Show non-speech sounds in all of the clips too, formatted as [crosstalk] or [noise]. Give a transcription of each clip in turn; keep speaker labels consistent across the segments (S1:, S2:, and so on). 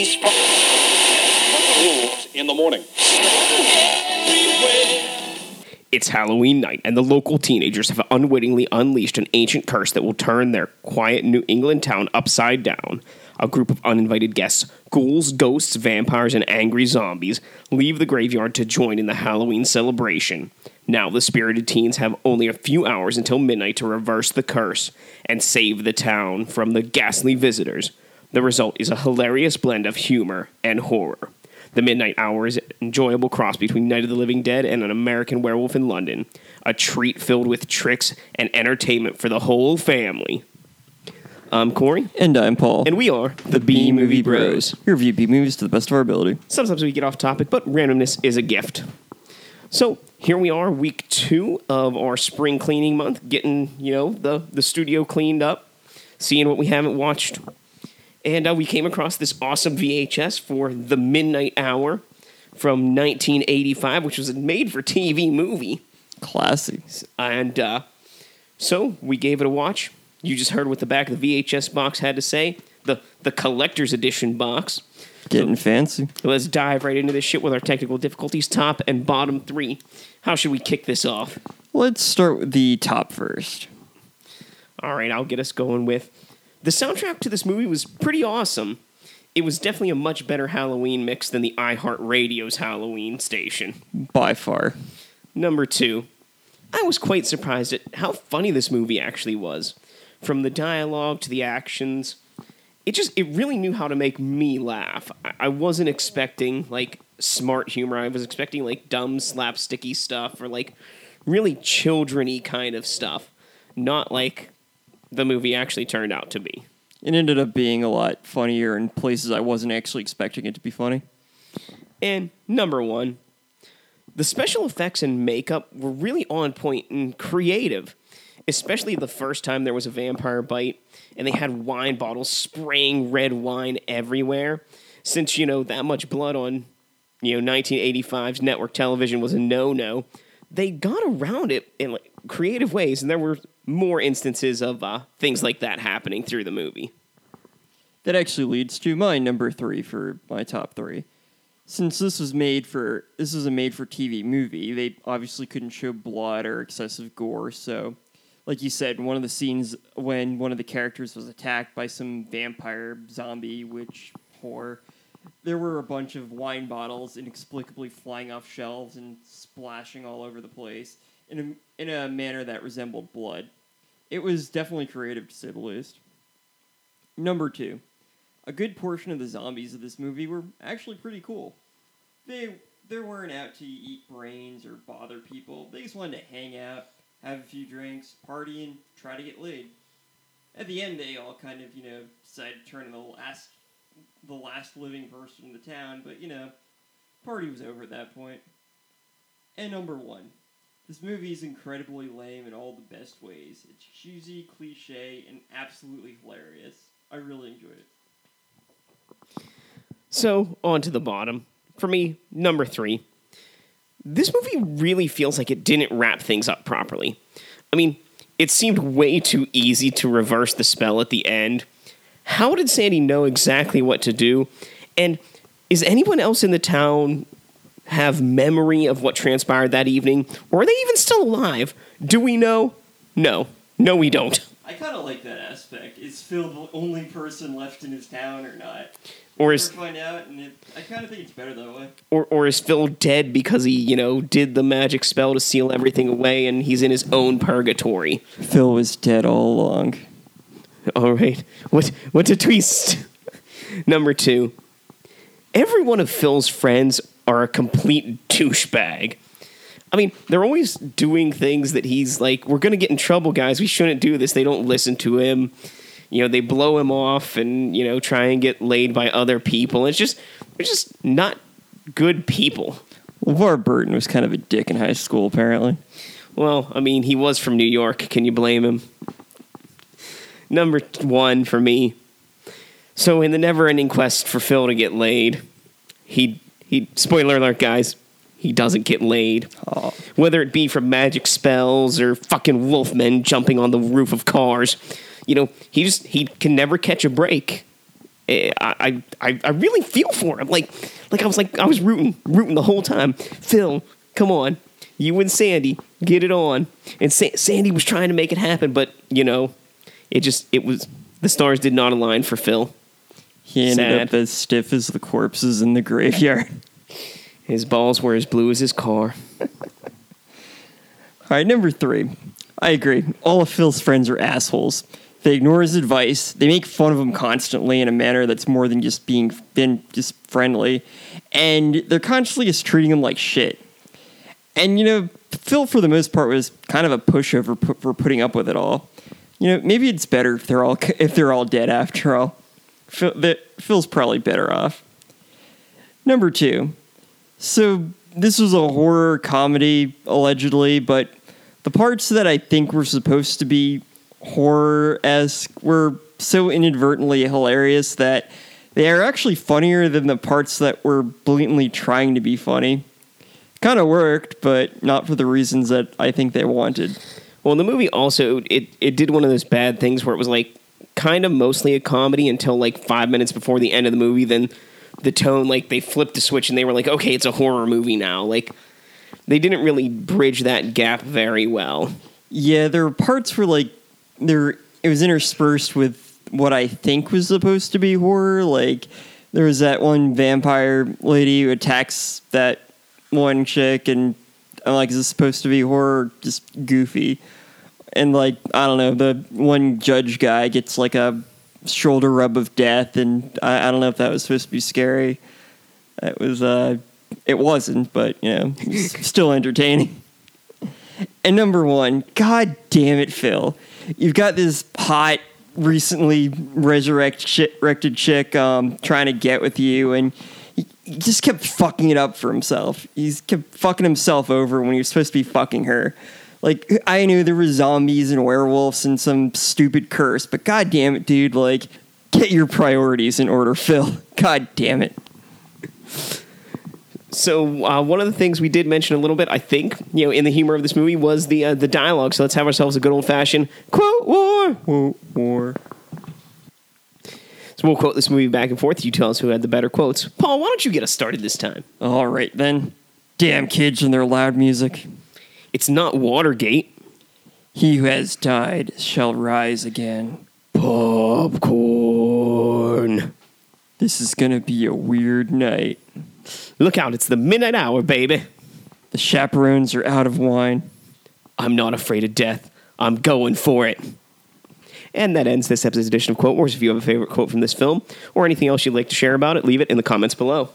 S1: police.
S2: Rules in the morning.
S3: It's Halloween night, and the local teenagers have unwittingly unleashed an ancient curse that will turn their quiet New England town upside down. A group of uninvited guests, ghouls, ghosts, vampires, and angry zombies, leave the graveyard to join in the Halloween celebration. Now, the spirited teens have only a few hours until midnight to reverse the curse and save the town from the ghastly visitors. The result is a hilarious blend of humor and horror. The Midnight Hour is an enjoyable cross between Night of the Living Dead and an American Werewolf in London, a treat filled with tricks and entertainment for the whole family. I'm Corey,
S4: And I'm Paul.
S3: and we are the B Movie Bros.
S4: We review B movies to the best of our ability.
S3: Sometimes we get off topic, but randomness is a gift. So here we are, week two of our spring cleaning month, getting you know the the studio cleaned up, seeing what we haven't watched, and uh, we came across this awesome VHS for the Midnight Hour from 1985, which was a made-for-TV movie,
S4: Classy.
S3: and uh, so we gave it a watch. You just heard what the back of the VHS box had to say. The the collector's edition box.
S4: Getting fancy.
S3: Let's dive right into this shit with our technical difficulties, top and bottom three. How should we kick this off?
S4: Let's start with the top first.
S3: All right, I'll get us going with the soundtrack to this movie was pretty awesome. It was definitely a much better Halloween mix than the iHeartRadio's Halloween station.
S4: By far.
S3: Number two, I was quite surprised at how funny this movie actually was. From the dialogue to the actions, it just it really knew how to make me laugh. I, I wasn't expecting like smart humor. I was expecting like dumb slapsticky stuff or like really children-y kind of stuff, not like the movie actually turned out to be.
S4: It ended up being a lot funnier in places I wasn't actually expecting it to be funny.
S3: And number one, the special effects and makeup were really on point and creative, especially the first time there was a vampire bite and they had wine bottles spraying red wine everywhere. Since, you know, that much blood on, you know, 1985's network television was a no no, they got around it in like creative ways, and there were more instances of uh, things like that happening through the movie.
S4: That actually leads to my number three for my top three. Since this was made for this is a made for TV movie, they obviously couldn't show blood or excessive gore, so like you said, one of the scenes when one of the characters was attacked by some vampire zombie witch horror, there were a bunch of wine bottles inexplicably flying off shelves and splashing all over the place in a, in a manner that resembled blood. It was definitely creative to say the least. Number two, a good portion of the zombies of this movie were actually pretty cool. They they weren't out to eat brains or bother people. They just wanted to hang out, have a few drinks, party, and try to get laid. At the end, they all kind of you know decided to turn in the last the last living person in the town, but you know, party was over at that point. And number one, this movie is incredibly lame in all the best ways. It's cheesy, cliche, and absolutely hilarious. I really enjoyed it.
S3: So, on to the bottom. For me, number three. This movie really feels like it didn't wrap things up properly. I mean, it seemed way too easy to reverse the spell at the end. How did Sandy know exactly what to do? And is anyone else in the town have memory of what transpired that evening? Or are they even still alive? Do we know? No. No, we don't.
S4: I kind of like that aspect. Is Phil the only person left in his town or not?
S3: Or is
S4: find out, and it, I kind of think it's better that way.
S3: or, or is Phil dead because he, you know, did the magic spell to seal everything away and he's in his own purgatory?
S4: Phil was dead all along.
S3: All right. What what a twist. Number 2. Every one of Phil's friends are a complete douchebag. I mean, they're always doing things that he's like, we're going to get in trouble, guys. We shouldn't do this. They don't listen to him. You know, they blow him off and, you know, try and get laid by other people. It's just, they're just not good people.
S4: LeVar Burton was kind of a dick in high school, apparently.
S3: Well, I mean, he was from New York. Can you blame him? Number one for me. So, in the never-ending quest for Phil to get laid, he he. Spoiler alert, guys. He doesn't get laid.
S4: Aw.
S3: Whether it be from magic spells or fucking wolfmen jumping on the roof of cars, you know, he just he can never catch a break. Eh, I, I, I, I really feel for him. Like, like I was like I was rooting, rooting the whole time. Phil, come on, you and Sandy, get it on. And Sa- Sandy was trying to make it happen, but you know, it just it was the stars did not align for Phil.
S4: He ended
S3: Sad.
S4: up as stiff as the corpses in the graveyard. [laughs]
S3: His balls were as blue as his car.
S4: All right, number three. I agree. All of Phil's friends are assholes. They ignore his advice. They make fun of him constantly in a manner that's more than just being been just friendly, and they're constantly just treating him like shit. And you know, Phil for the most part was kind of a pushover for putting up with it all. You know, maybe it's better if they're all if they're all dead after all. Phil, that Phil's probably better off. Number two. So this was a horror comedy allegedly, but the parts that I think were supposed to be horror esque were so inadvertently hilarious that they are actually funnier than the parts that were blatantly trying to be funny. Kind of worked, but not for the reasons that I think they wanted.
S3: Well, the movie also it it did one of those bad things where it was like kind of mostly a comedy until like five minutes before the end of the movie. Then the tone like they flipped the switch and they were like, okay, it's a horror movie now. Like they didn't really bridge that gap very well.
S4: Yeah, there were parts where like there it was interspersed with what I think was supposed to be horror. Like there was that one vampire lady who attacks that one chick, and I'm like, is this supposed to be horror? Just goofy. And like I don't know, the one judge guy gets like a shoulder rub of death, and I, I don't know if that was supposed to be scary. It was. uh It wasn't, but you know, [laughs] still entertaining. And number one, god damn it, Phil. You've got this hot, recently resurrected chick, um, trying to get with you, and he, he just kept fucking it up for himself. He's kept fucking himself over when he was supposed to be fucking her. Like, I knew there were zombies and werewolves and some stupid curse, but god damn it, dude, like, get your priorities in order, Phil. [laughs] God damn it.
S3: So uh, one of the things we did mention a little bit, I think, you know, in the humor of this movie was the uh, the dialogue. So let's have ourselves a good old fashioned quote war.
S4: Quote war.
S3: So we'll quote this movie back and forth. You tell us who had the better quotes. Paul, why don't you get us started this time?
S4: All right, then. Damn kids and their loud music.
S3: It's not Watergate.
S4: He who has died shall rise again.
S3: Popcorn.
S4: This is gonna be a weird night.
S3: Look out, it's the midnight hour, baby.
S4: The chaperones are out of wine.
S3: I'm not afraid of death. I'm going for it. And that ends this episode's edition of Quote Wars. If you have a favorite quote from this film or anything else you'd like to share about it, leave it in the comments below.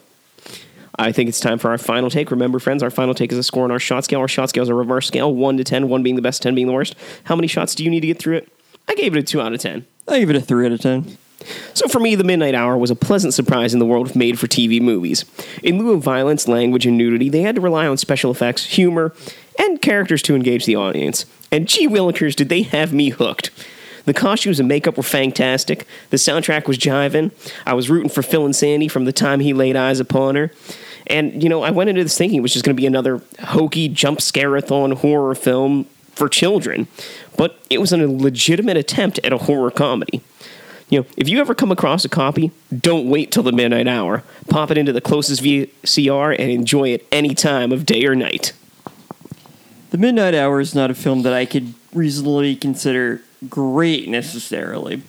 S3: I think it's time for our final take. Remember, friends, our final take is a score on our shot scale. Our shot scale is a reverse scale 1 to 10, 1 being the best, 10 being the worst. How many shots do you need to get through it? I gave it a 2 out of 10.
S4: I gave it a three out of ten.
S3: So for me, The Midnight Hour was a pleasant surprise in the world of made for TV movies. In lieu of violence, language, and nudity, they had to rely on special effects, humor, and characters to engage the audience. And gee willikers, did they have me hooked. The costumes and makeup were fantastic. The soundtrack was jiving. I was rooting for Phil and Sandy from the time he laid eyes upon her. And, you know, I went into this thinking it was just going to be another hokey jump scare-a-thon horror film for children. But it was a legitimate attempt at a horror comedy. You know, if you ever come across a copy, don't wait till the midnight hour. Pop it into the closest VCR and enjoy it any time of day or night.
S4: The Midnight Hour is not a film that I could reasonably consider great necessarily.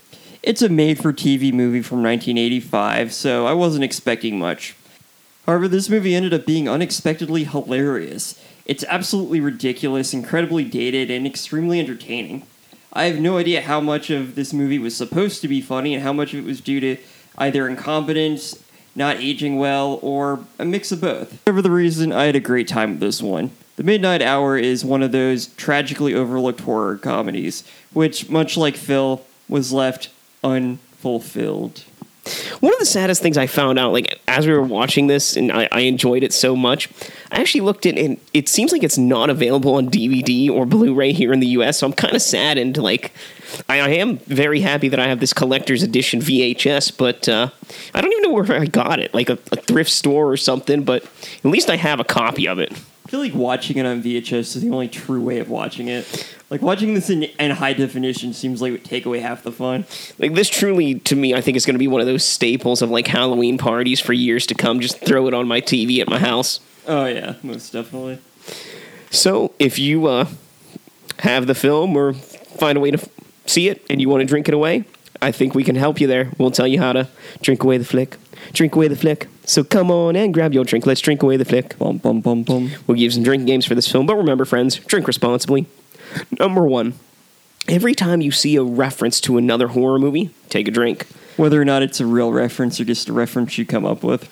S4: It's a made for TV movie from 1985, so I wasn't expecting much. However, this movie ended up being unexpectedly hilarious. It's absolutely ridiculous, incredibly dated, and extremely entertaining. I have no idea how much of this movie was supposed to be funny and how much of it was due to either incompetence, not aging well, or a mix of both. Whatever the reason, I had a great time with this one. The Midnight Hour is one of those tragically overlooked horror comedies, which, much like Phil, was left unfulfilled.
S3: One of the saddest things I found out, like as we were watching this, and I, I enjoyed it so much, I actually looked at and it seems like it's not available on DVD or Blu-ray here in the U.S. So I'm kind of saddened. Like, I, I am very happy that I have this collector's edition VHS, but uh, I don't even know where I got it, like a, a thrift store or something. But at least I have a copy of it.
S4: I feel like watching it on VHS is the only true way of watching it. Like watching this in, in high definition seems like it would take away half the fun.
S3: Like this truly to me I think is going to be one of those staples of like Halloween parties for years to come. Just throw it on my TV at my house.
S4: Oh yeah, most definitely.
S3: So if you uh, have the film or find a way to f- see it and you want to drink it away, I think we can help you there. We'll tell you how to drink away the flick. Drink away the flick. So come on and grab your drink. Let's drink away the flick.
S4: Bum bum bum bum.
S3: We'll give some drinking games for this film, but remember, friends, drink responsibly. Number one, every time you see a reference to another horror movie, take a drink.
S4: Whether or not it's a real reference or just a reference you come up with.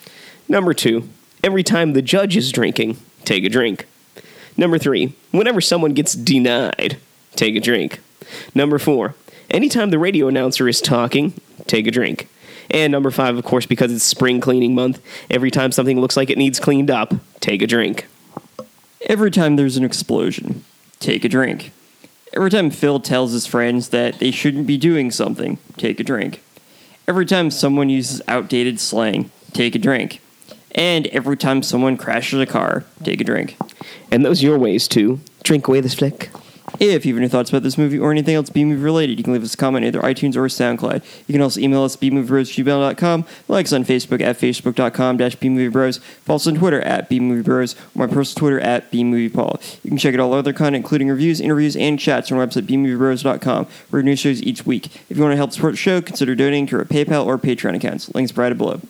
S3: Number two, every time the judge is drinking, take a drink. Number three, whenever someone gets denied, take a drink. Number four, anytime the radio announcer is talking, take a drink. And number five, of course, because it's spring cleaning month, every time something looks like it needs cleaned up, take a drink.
S4: Every time there's an explosion, take a drink. Every time Phil tells his friends that they shouldn't be doing something, take a drink. Every time someone uses outdated slang, take a drink. And every time someone crashes a car, take a drink.
S3: And those are your ways to drink away this flick.
S4: If you have any thoughts about this movie or anything else B-movie related, you can leave us a comment either iTunes or SoundCloud. You can also email us bmoviebros@gmail.com, like us on Facebook at facebook.com dash bmoviebros, follow us on Twitter at bmoviebros, or my personal Twitter at bmoviepaul. You can check out all other content, including reviews, interviews, and chats on our website bmoviebros.com, where new shows each week. If you want to help support the show, consider donating to our PayPal or Patreon accounts. Links provided below.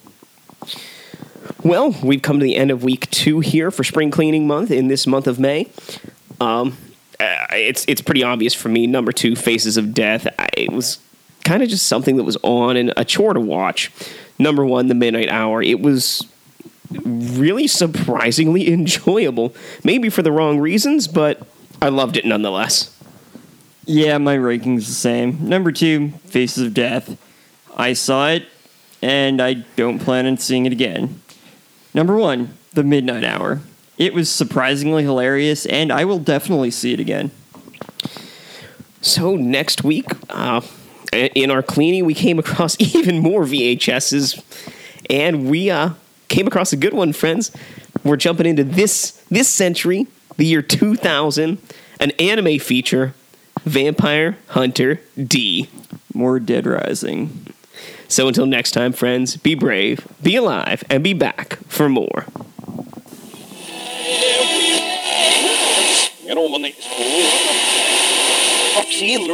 S3: Well, we've come to the end of week two here for spring cleaning month in this month of May. Um, it's it's pretty obvious for me. Number two, Faces of Death. I, it was kind of just something that was on and a chore to watch. Number one, The Midnight Hour. It was really surprisingly [laughs] enjoyable. Maybe for the wrong reasons, but I loved it nonetheless.
S4: Yeah, my ranking's the same. Number two, Faces of Death. I saw it, and I don't plan on seeing it again. Number one, The Midnight Hour. It was surprisingly hilarious, and I will definitely see it again.
S3: So next week, uh, in our cleaning, we came across [laughs] even more VHSs, and we uh, came across a good one, friends. We're jumping into this this century, the year 2000, an anime feature, Vampire Hunter D.
S4: More Dead Rising.
S3: So until next time, friends, be brave, be alive, and be back for more.
S1: Gråne. Vaksin,